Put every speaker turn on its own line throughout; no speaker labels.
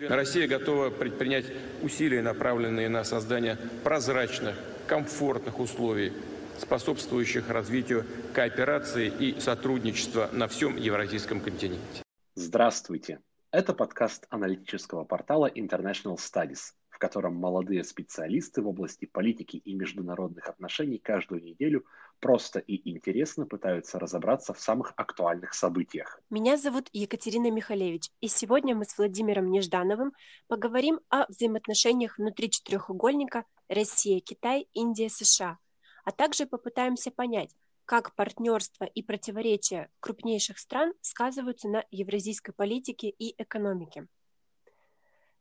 Россия готова предпринять усилия, направленные на создание прозрачных, комфортных условий, способствующих развитию кооперации и сотрудничества на всем евразийском континенте.
Здравствуйте! Это подкаст аналитического портала International Studies, в котором молодые специалисты в области политики и международных отношений каждую неделю просто и интересно пытаются разобраться в самых актуальных событиях.
Меня зовут Екатерина Михалевич, и сегодня мы с Владимиром Неждановым поговорим о взаимоотношениях внутри четырехугольника Россия, Китай, Индия, США, а также попытаемся понять, как партнерство и противоречия крупнейших стран сказываются на евразийской политике и экономике.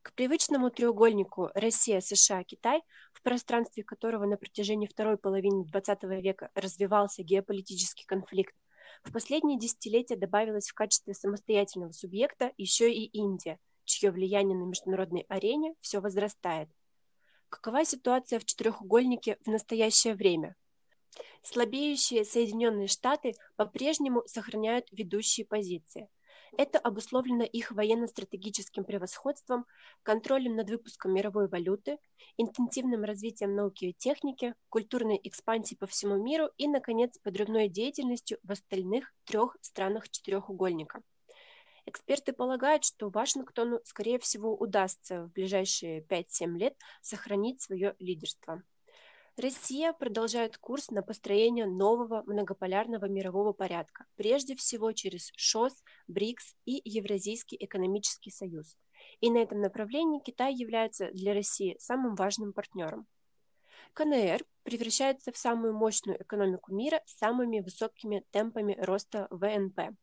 К привычному треугольнику Россия, США, Китай, в пространстве которого на протяжении второй половины XX века развивался геополитический конфликт, в последние десятилетия добавилась в качестве самостоятельного субъекта еще и Индия, чье влияние на международной арене все возрастает. Какова ситуация в четырехугольнике в настоящее время? Слабеющие Соединенные Штаты по-прежнему сохраняют ведущие позиции – это обусловлено их военно-стратегическим превосходством, контролем над выпуском мировой валюты, интенсивным развитием науки и техники, культурной экспансией по всему миру и, наконец, подрывной деятельностью в остальных трех странах четырехугольника. Эксперты полагают, что Вашингтону, скорее всего, удастся в ближайшие 5-7 лет сохранить свое лидерство. Россия продолжает курс на построение нового многополярного мирового порядка, прежде всего через ШОС, БРИКС и Евразийский экономический союз. И на этом направлении Китай является для России самым важным партнером. КНР превращается в самую мощную экономику мира с самыми высокими темпами роста ВНП.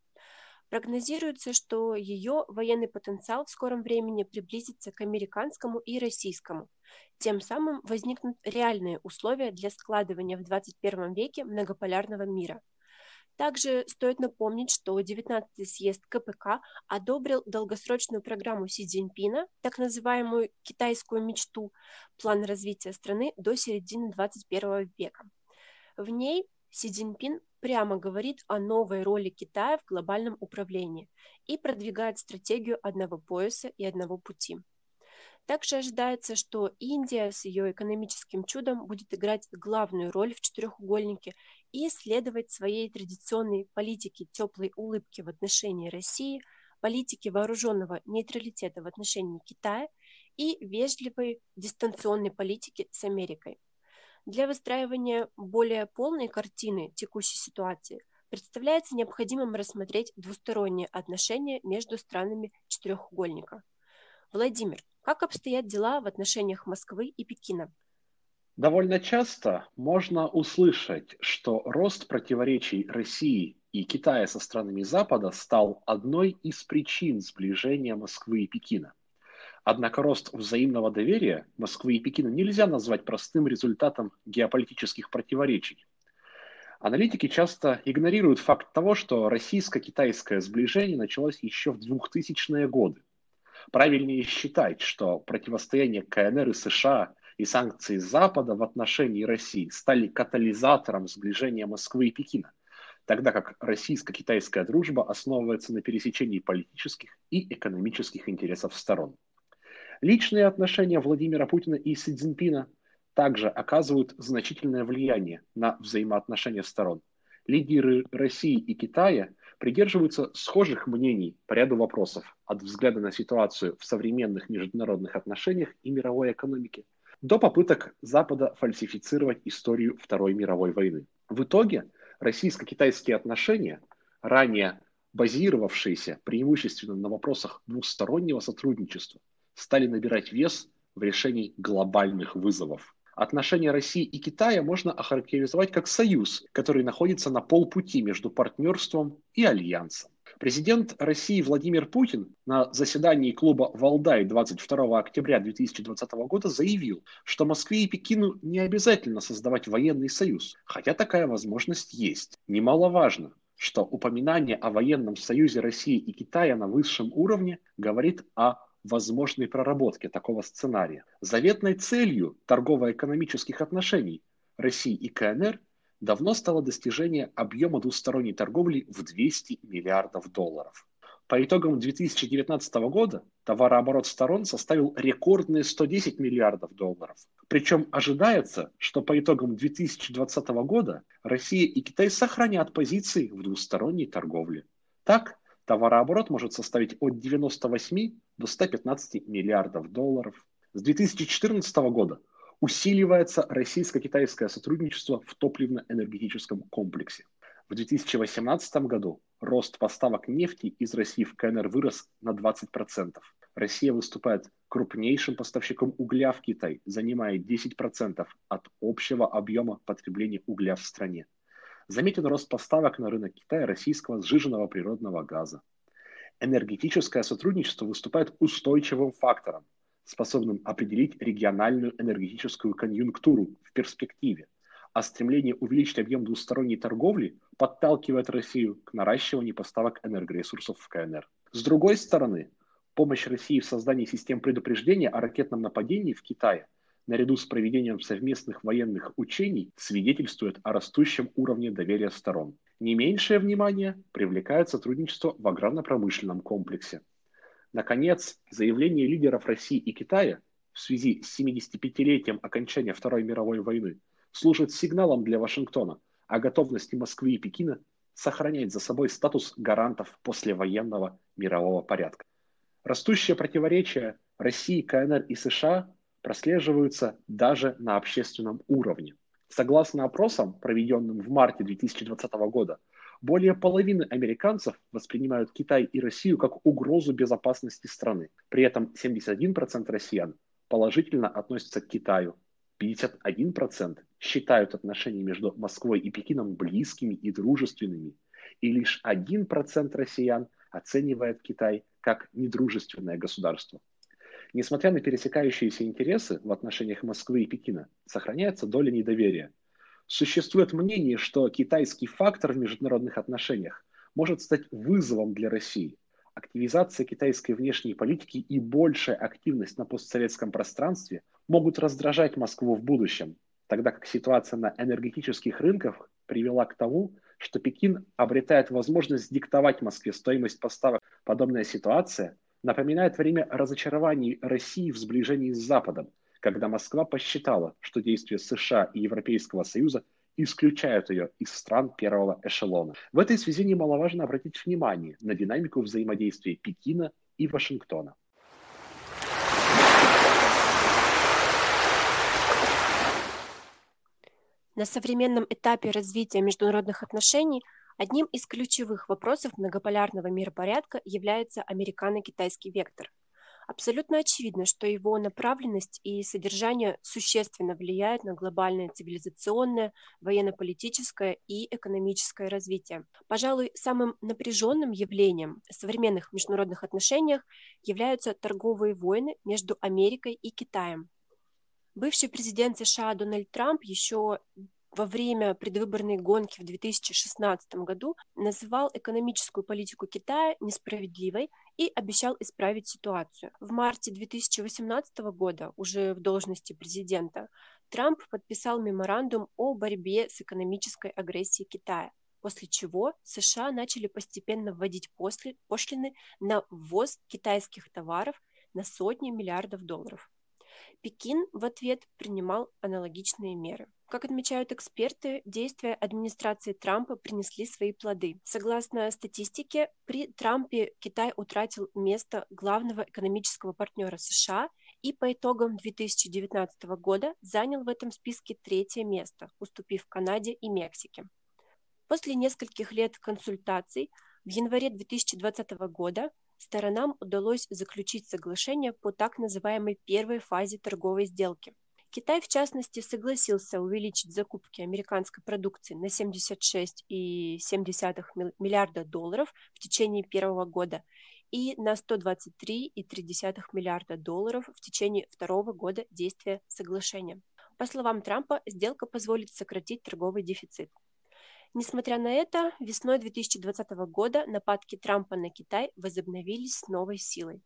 Прогнозируется, что ее военный потенциал в скором времени приблизится к американскому и российскому – тем самым возникнут реальные условия для складывания в 21 веке многополярного мира. Также стоит напомнить, что 19-й съезд КПК одобрил долгосрочную программу Си Цзиньпина, так называемую «китайскую мечту», план развития страны до середины 21 века. В ней Си Цзиньпин прямо говорит о новой роли Китая в глобальном управлении и продвигает стратегию одного пояса и одного пути. Также ожидается, что Индия с ее экономическим чудом будет играть главную роль в четырехугольнике и следовать своей традиционной политике теплой улыбки в отношении России, политике вооруженного нейтралитета в отношении Китая и вежливой дистанционной политики с Америкой. Для выстраивания более полной картины текущей ситуации представляется необходимым рассмотреть двусторонние отношения между странами четырехугольника. Владимир, как обстоят дела в отношениях Москвы и Пекина?
Довольно часто можно услышать, что рост противоречий России и Китая со странами Запада стал одной из причин сближения Москвы и Пекина. Однако рост взаимного доверия Москвы и Пекина нельзя назвать простым результатом геополитических противоречий. Аналитики часто игнорируют факт того, что российско-китайское сближение началось еще в 2000-е годы – Правильнее считать, что противостояние КНР и США и санкции Запада в отношении России стали катализатором сближения Москвы и Пекина, тогда как российско-китайская дружба основывается на пересечении политических и экономических интересов сторон. Личные отношения Владимира Путина и Си Цзиньпина также оказывают значительное влияние на взаимоотношения сторон. Лидеры России и Китая – придерживаются схожих мнений по ряду вопросов, от взгляда на ситуацию в современных международных отношениях и мировой экономике до попыток Запада фальсифицировать историю Второй мировой войны. В итоге российско-китайские отношения, ранее базировавшиеся преимущественно на вопросах двустороннего сотрудничества, стали набирать вес в решении глобальных вызовов. Отношения России и Китая можно охарактеризовать как союз, который находится на полпути между партнерством и альянсом. Президент России Владимир Путин на заседании клуба «Валдай» 22 октября 2020 года заявил, что Москве и Пекину не обязательно создавать военный союз, хотя такая возможность есть. Немаловажно, что упоминание о военном союзе России и Китая на высшем уровне говорит о возможной проработке такого сценария. Заветной целью торгово-экономических отношений России и КНР давно стало достижение объема двусторонней торговли в 200 миллиардов долларов. По итогам 2019 года товарооборот сторон составил рекордные 110 миллиардов долларов. Причем ожидается, что по итогам 2020 года Россия и Китай сохранят позиции в двусторонней торговле. Так, товарооборот может составить от 98 до 115 миллиардов долларов. С 2014 года усиливается российско-китайское сотрудничество в топливно-энергетическом комплексе. В 2018 году рост поставок нефти из России в КНР вырос на 20%. Россия выступает крупнейшим поставщиком угля в Китай, занимая 10% от общего объема потребления угля в стране. Заметен рост поставок на рынок Китая российского сжиженного природного газа. Энергетическое сотрудничество выступает устойчивым фактором, способным определить региональную энергетическую конъюнктуру в перспективе, а стремление увеличить объем двусторонней торговли подталкивает Россию к наращиванию поставок энергоресурсов в КНР. С другой стороны, помощь России в создании систем предупреждения о ракетном нападении в Китае наряду с проведением совместных военных учений свидетельствует о растущем уровне доверия сторон. Не меньшее внимание привлекает сотрудничество в аграрно-промышленном комплексе. Наконец, заявление лидеров России и Китая в связи с 75-летием окончания Второй мировой войны служит сигналом для Вашингтона о готовности Москвы и Пекина сохранять за собой статус гарантов послевоенного мирового порядка. Растущее противоречие России, КНР и США прослеживаются даже на общественном уровне. Согласно опросам, проведенным в марте 2020 года, более половины американцев воспринимают Китай и Россию как угрозу безопасности страны. При этом 71% россиян положительно относятся к Китаю, 51% считают отношения между Москвой и Пекином близкими и дружественными, и лишь 1% россиян оценивает Китай как недружественное государство. Несмотря на пересекающиеся интересы в отношениях Москвы и Пекина, сохраняется доля недоверия. Существует мнение, что китайский фактор в международных отношениях может стать вызовом для России. Активизация китайской внешней политики и большая активность на постсоветском пространстве могут раздражать Москву в будущем, тогда как ситуация на энергетических рынках привела к тому, что Пекин обретает возможность диктовать Москве стоимость поставок. Подобная ситуация напоминает время разочарований России в сближении с Западом, когда Москва посчитала, что действия США и Европейского Союза исключают ее из стран первого эшелона. В этой связи немаловажно обратить внимание на динамику взаимодействия Пекина и Вашингтона.
На современном этапе развития международных отношений одним из ключевых вопросов многополярного миропорядка является американо-китайский вектор. Абсолютно очевидно, что его направленность и содержание существенно влияют на глобальное цивилизационное, военно-политическое и экономическое развитие. Пожалуй, самым напряженным явлением в современных международных отношениях являются торговые войны между Америкой и Китаем, Бывший президент США Дональд Трамп еще во время предвыборной гонки в 2016 году называл экономическую политику Китая несправедливой и обещал исправить ситуацию. В марте 2018 года, уже в должности президента, Трамп подписал меморандум о борьбе с экономической агрессией Китая, после чего США начали постепенно вводить пошлины на ввоз китайских товаров на сотни миллиардов долларов. Пекин в ответ принимал аналогичные меры. Как отмечают эксперты, действия администрации Трампа принесли свои плоды. Согласно статистике, при Трампе Китай утратил место главного экономического партнера США и по итогам 2019 года занял в этом списке третье место, уступив Канаде и Мексике. После нескольких лет консультаций в январе 2020 года сторонам удалось заключить соглашение по так называемой первой фазе торговой сделки. Китай, в частности, согласился увеличить закупки американской продукции на 76,7 миллиарда долларов в течение первого года и на 123,3 миллиарда долларов в течение второго года действия соглашения. По словам Трампа, сделка позволит сократить торговый дефицит. Несмотря на это, весной 2020 года нападки Трампа на Китай возобновились с новой силой.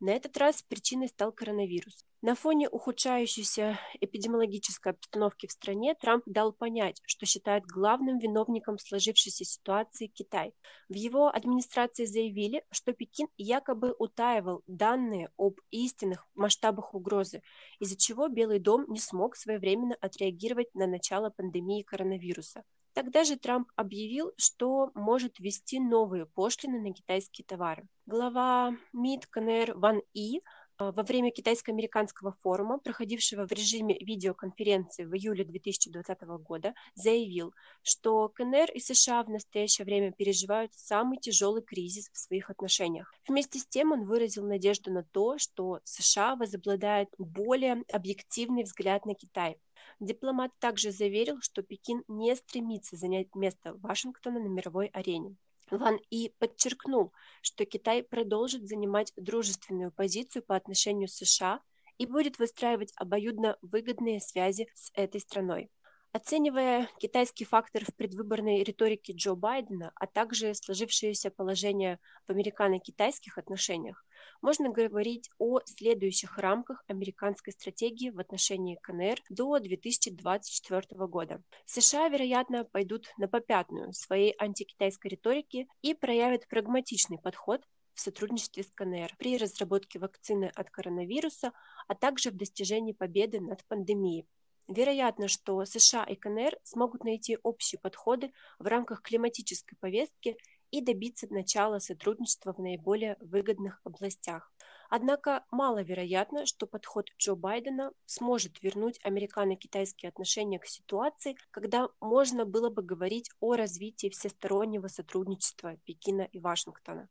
На этот раз причиной стал коронавирус. На фоне ухудшающейся эпидемиологической обстановки в стране Трамп дал понять, что считает главным виновником сложившейся ситуации Китай. В его администрации заявили, что Пекин якобы утаивал данные об истинных масштабах угрозы, из-за чего Белый дом не смог своевременно отреагировать на начало пандемии коронавируса. Тогда же Трамп объявил, что может ввести новые пошлины на китайские товары. Глава МИД КНР Ван И а, во время китайско-американского форума, проходившего в режиме видеоконференции в июле 2020 года, заявил, что КНР и США в настоящее время переживают самый тяжелый кризис в своих отношениях. Вместе с тем он выразил надежду на то, что США возобладает более объективный взгляд на Китай, Дипломат также заверил, что Пекин не стремится занять место Вашингтона на мировой арене. Ван И подчеркнул, что Китай продолжит занимать дружественную позицию по отношению с США и будет выстраивать обоюдно выгодные связи с этой страной. Оценивая китайский фактор в предвыборной риторике Джо Байдена, а также сложившееся положение в американо-китайских отношениях, можно говорить о следующих рамках американской стратегии в отношении КНР до 2024 года. США, вероятно, пойдут на попятную своей антикитайской риторики и проявят прагматичный подход в сотрудничестве с КНР при разработке вакцины от коронавируса, а также в достижении победы над пандемией. Вероятно, что США и КНР смогут найти общие подходы в рамках климатической повестки и добиться начала сотрудничества в наиболее выгодных областях. Однако маловероятно, что подход Джо Байдена сможет вернуть американо-китайские отношения к ситуации, когда можно было бы говорить о развитии всестороннего сотрудничества Пекина и Вашингтона.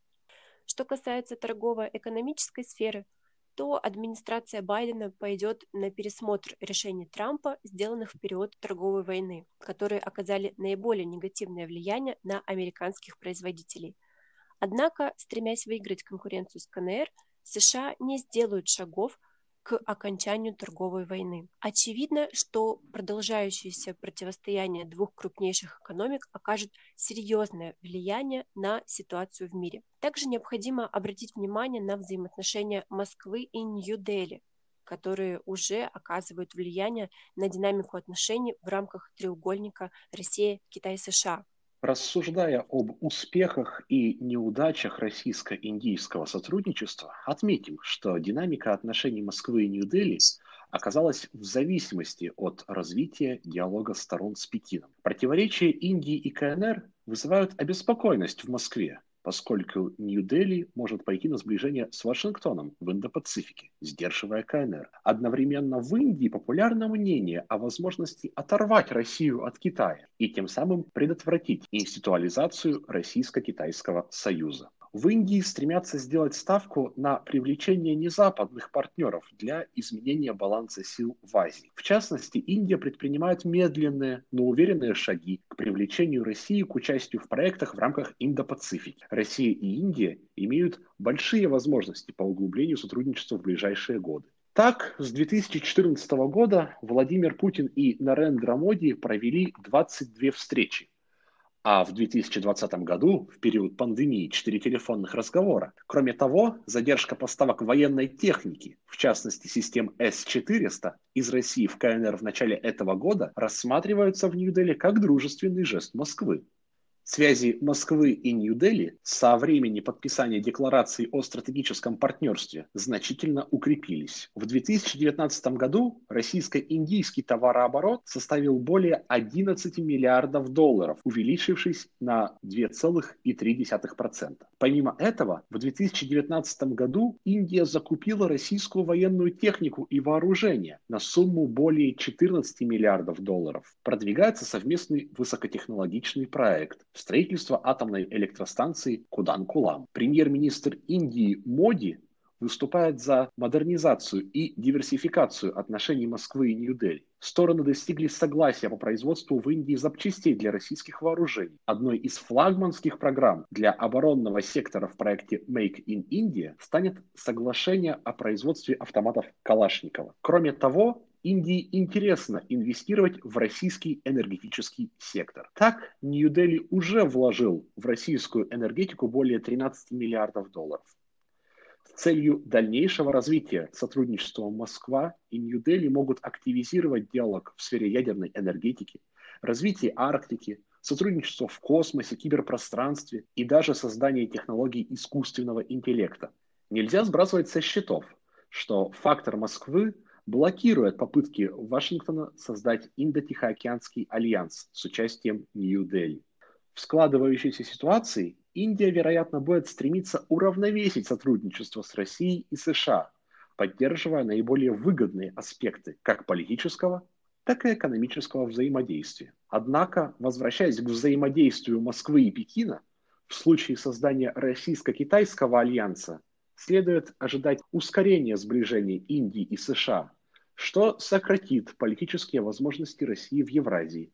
Что касается торгово-экономической сферы, то администрация Байдена пойдет на пересмотр решений Трампа, сделанных в период торговой войны, которые оказали наиболее негативное влияние на американских производителей. Однако, стремясь выиграть конкуренцию с КНР, США не сделают шагов к окончанию торговой войны. Очевидно, что продолжающееся противостояние двух крупнейших экономик окажет серьезное влияние на ситуацию в мире. Также необходимо обратить внимание на взаимоотношения Москвы и Нью-Дели, которые уже оказывают влияние на динамику отношений в рамках треугольника Россия, Китай, США.
Рассуждая об успехах и неудачах российско-индийского сотрудничества, отметим, что динамика отношений Москвы и Нью-Дели оказалась в зависимости от развития диалога сторон с Пекином. Противоречия Индии и КНР вызывают обеспокоенность в Москве, поскольку Нью-Дели может пойти на сближение с Вашингтоном в Индо-Пацифике, сдерживая КНР. Одновременно в Индии популярно мнение о возможности оторвать Россию от Китая и тем самым предотвратить институализацию Российско-Китайского союза в Индии стремятся сделать ставку на привлечение незападных партнеров для изменения баланса сил в Азии. В частности, Индия предпринимает медленные, но уверенные шаги к привлечению России к участию в проектах в рамках Индо-Пацифики. Россия и Индия имеют большие возможности по углублению сотрудничества в ближайшие годы. Так, с 2014 года Владимир Путин и Нарендра Моди провели 22 встречи а в 2020 году, в период пандемии, 4 телефонных разговора. Кроме того, задержка поставок военной техники, в частности систем С-400, из России в КНР в начале этого года рассматриваются в Нью-Дели как дружественный жест Москвы. Связи Москвы и Нью-Дели со времени подписания декларации о стратегическом партнерстве значительно укрепились. В 2019 году российско-индийский товарооборот составил более 11 миллиардов долларов, увеличившись на 2,3%. Помимо этого, в 2019 году Индия закупила российскую военную технику и вооружение на сумму более 14 миллиардов долларов. Продвигается совместный высокотехнологичный проект строительство атомной электростанции Кудан-Кулам. Премьер-министр Индии Моди выступает за модернизацию и диверсификацию отношений Москвы и Нью-Дели. Стороны достигли согласия по производству в Индии запчастей для российских вооружений. Одной из флагманских программ для оборонного сектора в проекте Make in India станет соглашение о производстве автоматов Калашникова. Кроме того, Индии интересно инвестировать в российский энергетический сектор. Так, Нью-Дели уже вложил в российскую энергетику более 13 миллиардов долларов. С целью дальнейшего развития сотрудничества Москва и Нью-Дели могут активизировать диалог в сфере ядерной энергетики, развития Арктики, сотрудничество в космосе, киберпространстве и даже создание технологий искусственного интеллекта. Нельзя сбрасывать со счетов, что фактор Москвы блокирует попытки Вашингтона создать Индо-Тихоокеанский альянс с участием Нью-Дели. В складывающейся ситуации Индия, вероятно, будет стремиться уравновесить сотрудничество с Россией и США, поддерживая наиболее выгодные аспекты как политического, так и экономического взаимодействия. Однако, возвращаясь к взаимодействию Москвы и Пекина, в случае создания российско-китайского альянса следует ожидать ускорения сближения Индии и США, что сократит политические возможности России в Евразии.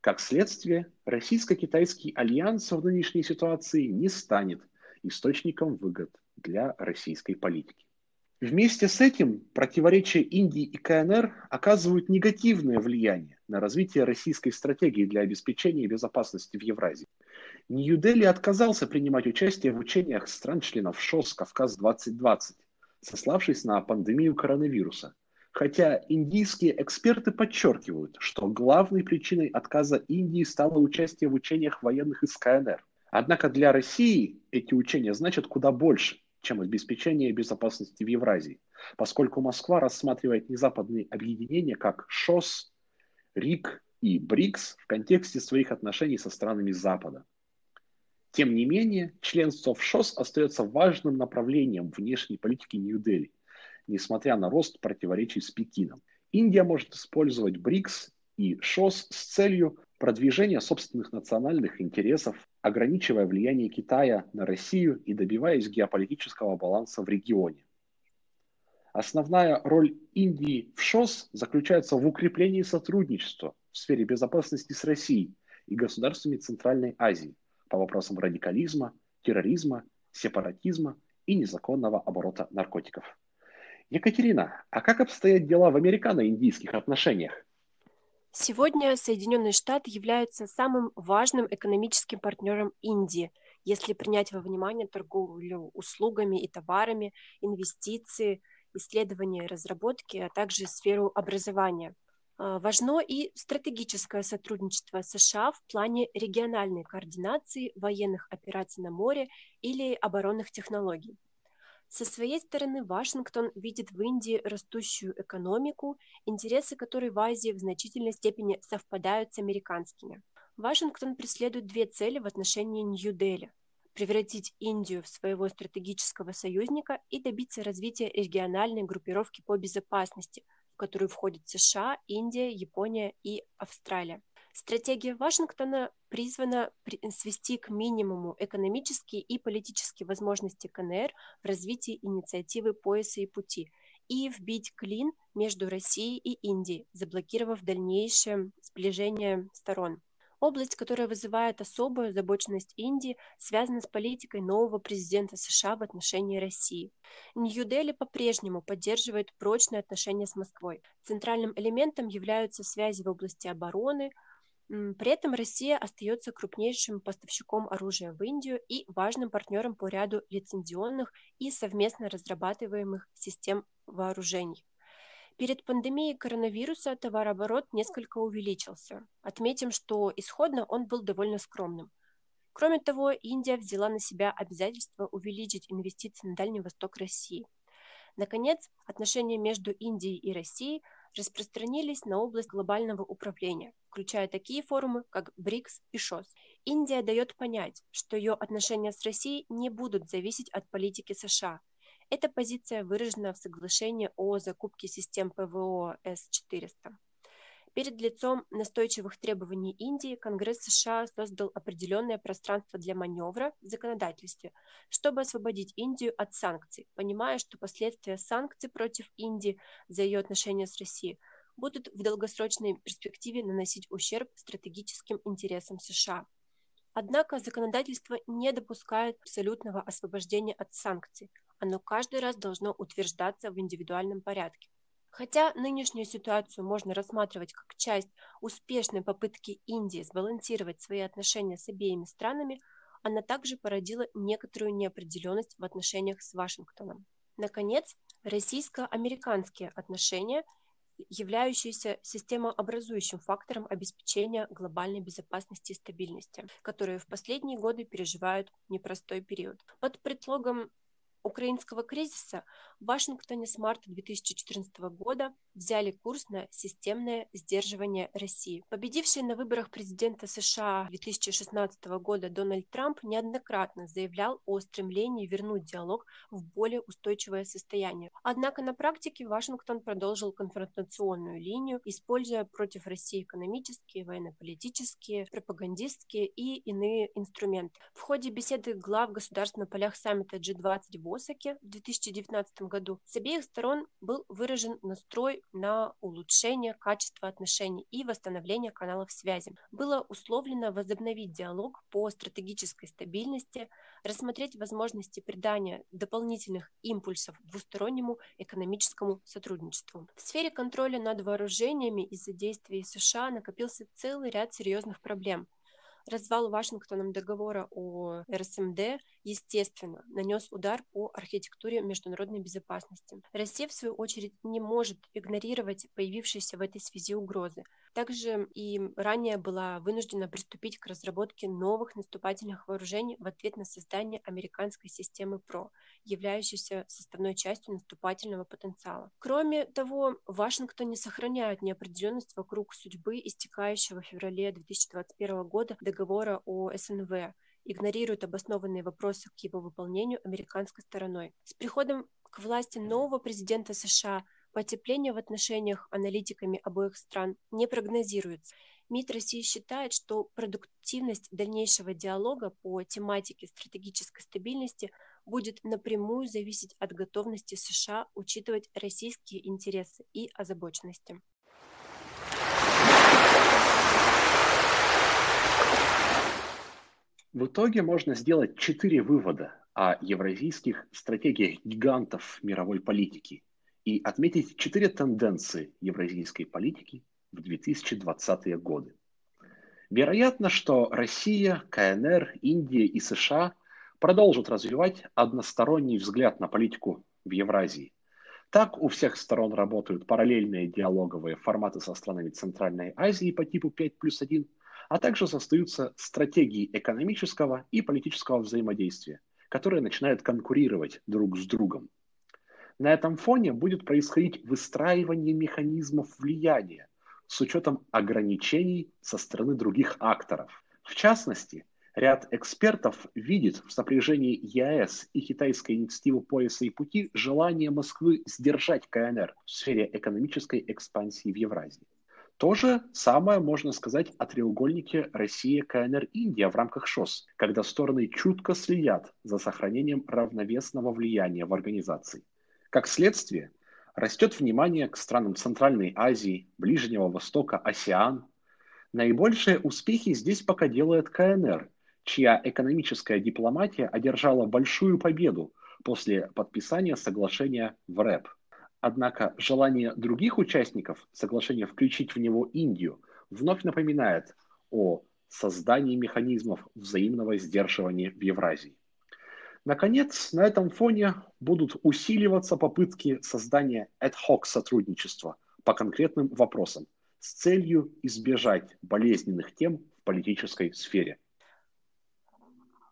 Как следствие, российско-китайский альянс в нынешней ситуации не станет источником выгод для российской политики. Вместе с этим противоречия Индии и КНР оказывают негативное влияние на развитие российской стратегии для обеспечения безопасности в Евразии. Нью-Дели отказался принимать участие в учениях стран-членов ШОС «Кавказ-2020», сославшись на пандемию коронавируса. Хотя индийские эксперты подчеркивают, что главной причиной отказа Индии стало участие в учениях военных из КНР. Однако для России эти учения значат куда больше – чем обеспечение безопасности в Евразии, поскольку Москва рассматривает незападные объединения как ШОС, РИК и БРИКС в контексте своих отношений со странами Запада. Тем не менее, членство в ШОС остается важным направлением внешней политики Нью-Дели, несмотря на рост противоречий с Пекином. Индия может использовать БРИКС и ШОС с целью продвижения собственных национальных интересов, ограничивая влияние Китая на Россию и добиваясь геополитического баланса в регионе. Основная роль Индии в ШОС заключается в укреплении сотрудничества в сфере безопасности с Россией и государствами Центральной Азии по вопросам радикализма, терроризма, сепаратизма и незаконного оборота наркотиков. Екатерина, а как обстоят дела в американо-индийских отношениях?
Сегодня Соединенные Штаты являются самым важным экономическим партнером Индии, если принять во внимание торговлю услугами и товарами, инвестиции, исследования и разработки, а также сферу образования. А, важно и стратегическое сотрудничество США в плане региональной координации военных операций на море или оборонных технологий. Со своей стороны Вашингтон видит в Индии растущую экономику, интересы которой в Азии в значительной степени совпадают с американскими. Вашингтон преследует две цели в отношении Нью-Дели – превратить Индию в своего стратегического союзника и добиться развития региональной группировки по безопасности, в которую входят США, Индия, Япония и Австралия. Стратегия Вашингтона призвана свести к минимуму экономические и политические возможности КНР в развитии инициативы пояса и пути и вбить клин между Россией и Индией, заблокировав дальнейшее сближение сторон. Область, которая вызывает особую озабоченность Индии, связана с политикой нового президента США в отношении России. Нью-Дели по-прежнему поддерживает прочные отношения с Москвой. Центральным элементом являются связи в области обороны, при этом Россия остается крупнейшим поставщиком оружия в Индию и важным партнером по ряду лицензионных и совместно разрабатываемых систем вооружений. Перед пандемией коронавируса товарооборот несколько увеличился. Отметим, что исходно он был довольно скромным. Кроме того, Индия взяла на себя обязательство увеличить инвестиции на Дальний Восток России. Наконец, отношения между Индией и Россией распространились на область глобального управления, включая такие форумы, как БРИКС и ШОС. Индия дает понять, что ее отношения с Россией не будут зависеть от политики США. Эта позиция выражена в соглашении о закупке систем ПВО С-400. Перед лицом настойчивых требований Индии Конгресс США создал определенное пространство для маневра в законодательстве, чтобы освободить Индию от санкций, понимая, что последствия санкций против Индии за ее отношения с Россией будут в долгосрочной перспективе наносить ущерб стратегическим интересам США. Однако законодательство не допускает абсолютного освобождения от санкций. Оно каждый раз должно утверждаться в индивидуальном порядке. Хотя нынешнюю ситуацию можно рассматривать как часть успешной попытки Индии сбалансировать свои отношения с обеими странами, она также породила некоторую неопределенность в отношениях с Вашингтоном. Наконец, российско-американские отношения, являющиеся системообразующим фактором обеспечения глобальной безопасности и стабильности, которые в последние годы переживают непростой период. Под предлогом украинского кризиса в Вашингтоне с марта 2014 года взяли курс на системное сдерживание России. Победивший на выборах президента США 2016 года Дональд Трамп неоднократно заявлял о стремлении вернуть диалог в более устойчивое состояние. Однако на практике Вашингтон продолжил конфронтационную линию, используя против России экономические, военно-политические, пропагандистские и иные инструменты. В ходе беседы глав государств на полях саммита G20 в Осаке в 2019 году с обеих сторон был выражен настрой на улучшение качества отношений и восстановление каналов связи. Было условлено возобновить диалог по стратегической стабильности, рассмотреть возможности придания дополнительных импульсов двустороннему экономическому сотрудничеству. В сфере контроля над вооружениями из-за действий США накопился целый ряд серьезных проблем – Развал Вашингтоном договора о РСМД, естественно, нанес удар по архитектуре международной безопасности. Россия, в свою очередь, не может игнорировать появившиеся в этой связи угрозы. Также и ранее была вынуждена приступить к разработке новых наступательных вооружений в ответ на создание американской системы ПРО, являющейся составной частью наступательного потенциала. Кроме того, в Вашингтоне сохраняют неопределенность вокруг судьбы истекающего в феврале 2021 года договора о СНВ, игнорируют обоснованные вопросы к его выполнению американской стороной. С приходом к власти нового президента США Потепление в отношениях аналитиками обоих стран не прогнозируется. МИД России считает, что продуктивность дальнейшего диалога по тематике стратегической стабильности будет напрямую зависеть от готовности США учитывать российские интересы и озабоченности.
В итоге можно сделать четыре вывода о евразийских стратегиях гигантов мировой политики – и отметить четыре тенденции евразийской политики в 2020-е годы. Вероятно, что Россия, КНР, Индия и США продолжат развивать односторонний взгляд на политику в Евразии. Так у всех сторон работают параллельные диалоговые форматы со странами Центральной Азии по типу 5 плюс 1, а также создаются стратегии экономического и политического взаимодействия, которые начинают конкурировать друг с другом. На этом фоне будет происходить выстраивание механизмов влияния с учетом ограничений со стороны других акторов. В частности, ряд экспертов видит в сопряжении ЕАЭС и китайской инициативы пояса и пути желание Москвы сдержать КНР в сфере экономической экспансии в Евразии. То же самое можно сказать о треугольнике Россия, КНР, Индия в рамках ШОС, когда стороны чутко следят за сохранением равновесного влияния в организации. Как следствие, растет внимание к странам Центральной Азии, Ближнего Востока, АСИАН. Наибольшие успехи здесь пока делает КНР, чья экономическая дипломатия одержала большую победу после подписания соглашения в РЭП. Однако желание других участников соглашения включить в него Индию вновь напоминает о создании механизмов взаимного сдерживания в Евразии. Наконец, на этом фоне будут усиливаться попытки создания ad-hoc сотрудничества по конкретным вопросам с целью избежать болезненных тем в политической сфере.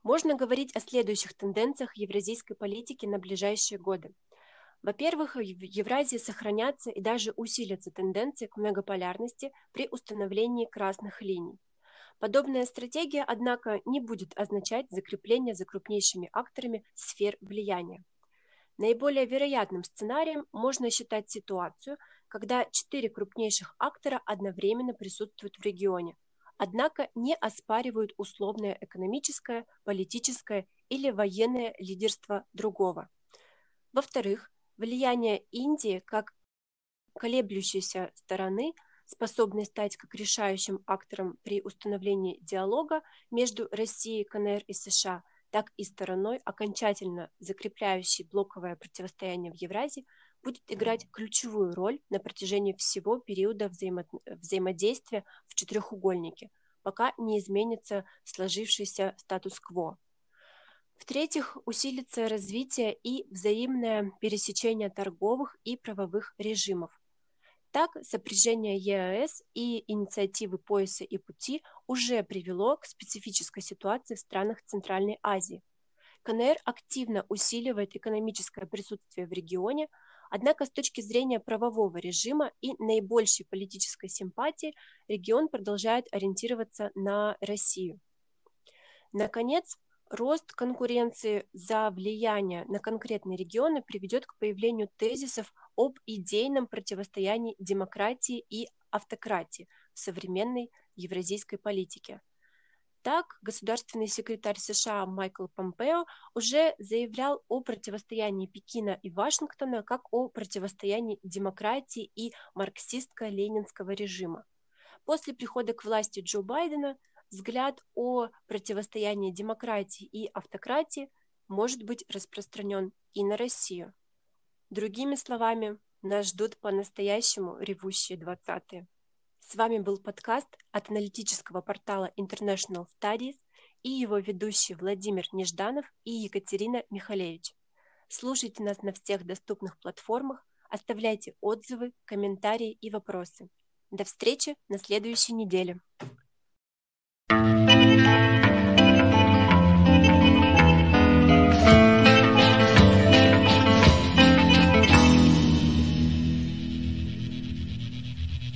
Можно говорить о следующих тенденциях евразийской политики на ближайшие годы. Во-первых, в Евразии сохранятся и даже усилятся тенденции к многополярности при установлении красных линий. Подобная стратегия, однако, не будет означать закрепление за крупнейшими акторами сфер влияния. Наиболее вероятным сценарием можно считать ситуацию, когда четыре крупнейших актора одновременно присутствуют в регионе, однако не оспаривают условное экономическое, политическое или военное лидерство другого. Во-вторых, влияние Индии как колеблющейся стороны – способной стать как решающим актором при установлении диалога между Россией, КНР и США, так и стороной, окончательно закрепляющей блоковое противостояние в Евразии, будет играть ключевую роль на протяжении всего периода взаимо взаимодействия в четырехугольнике, пока не изменится сложившийся статус-кво. В-третьих, усилится развитие и взаимное пересечение торговых и правовых режимов. Так, сопряжение ЕАЭС и инициативы пояса и пути уже привело к специфической ситуации в странах Центральной Азии. КНР активно усиливает экономическое присутствие в регионе, однако с точки зрения правового режима и наибольшей политической симпатии регион продолжает ориентироваться на Россию. Наконец, Рост конкуренции за влияние на конкретные регионы приведет к появлению тезисов об идейном противостоянии демократии и автократии в современной евразийской политике. Так, государственный секретарь США Майкл Помпео уже заявлял о противостоянии Пекина и Вашингтона как о противостоянии демократии и марксистско-ленинского режима. После прихода к власти Джо Байдена взгляд о противостоянии демократии и автократии может быть распространен и на Россию. Другими словами, нас ждут по-настоящему ревущие двадцатые. С вами был подкаст от аналитического портала International Studies и его ведущие Владимир Нежданов и Екатерина Михалевич. Слушайте нас на всех доступных платформах, оставляйте отзывы, комментарии и вопросы. До встречи на следующей неделе.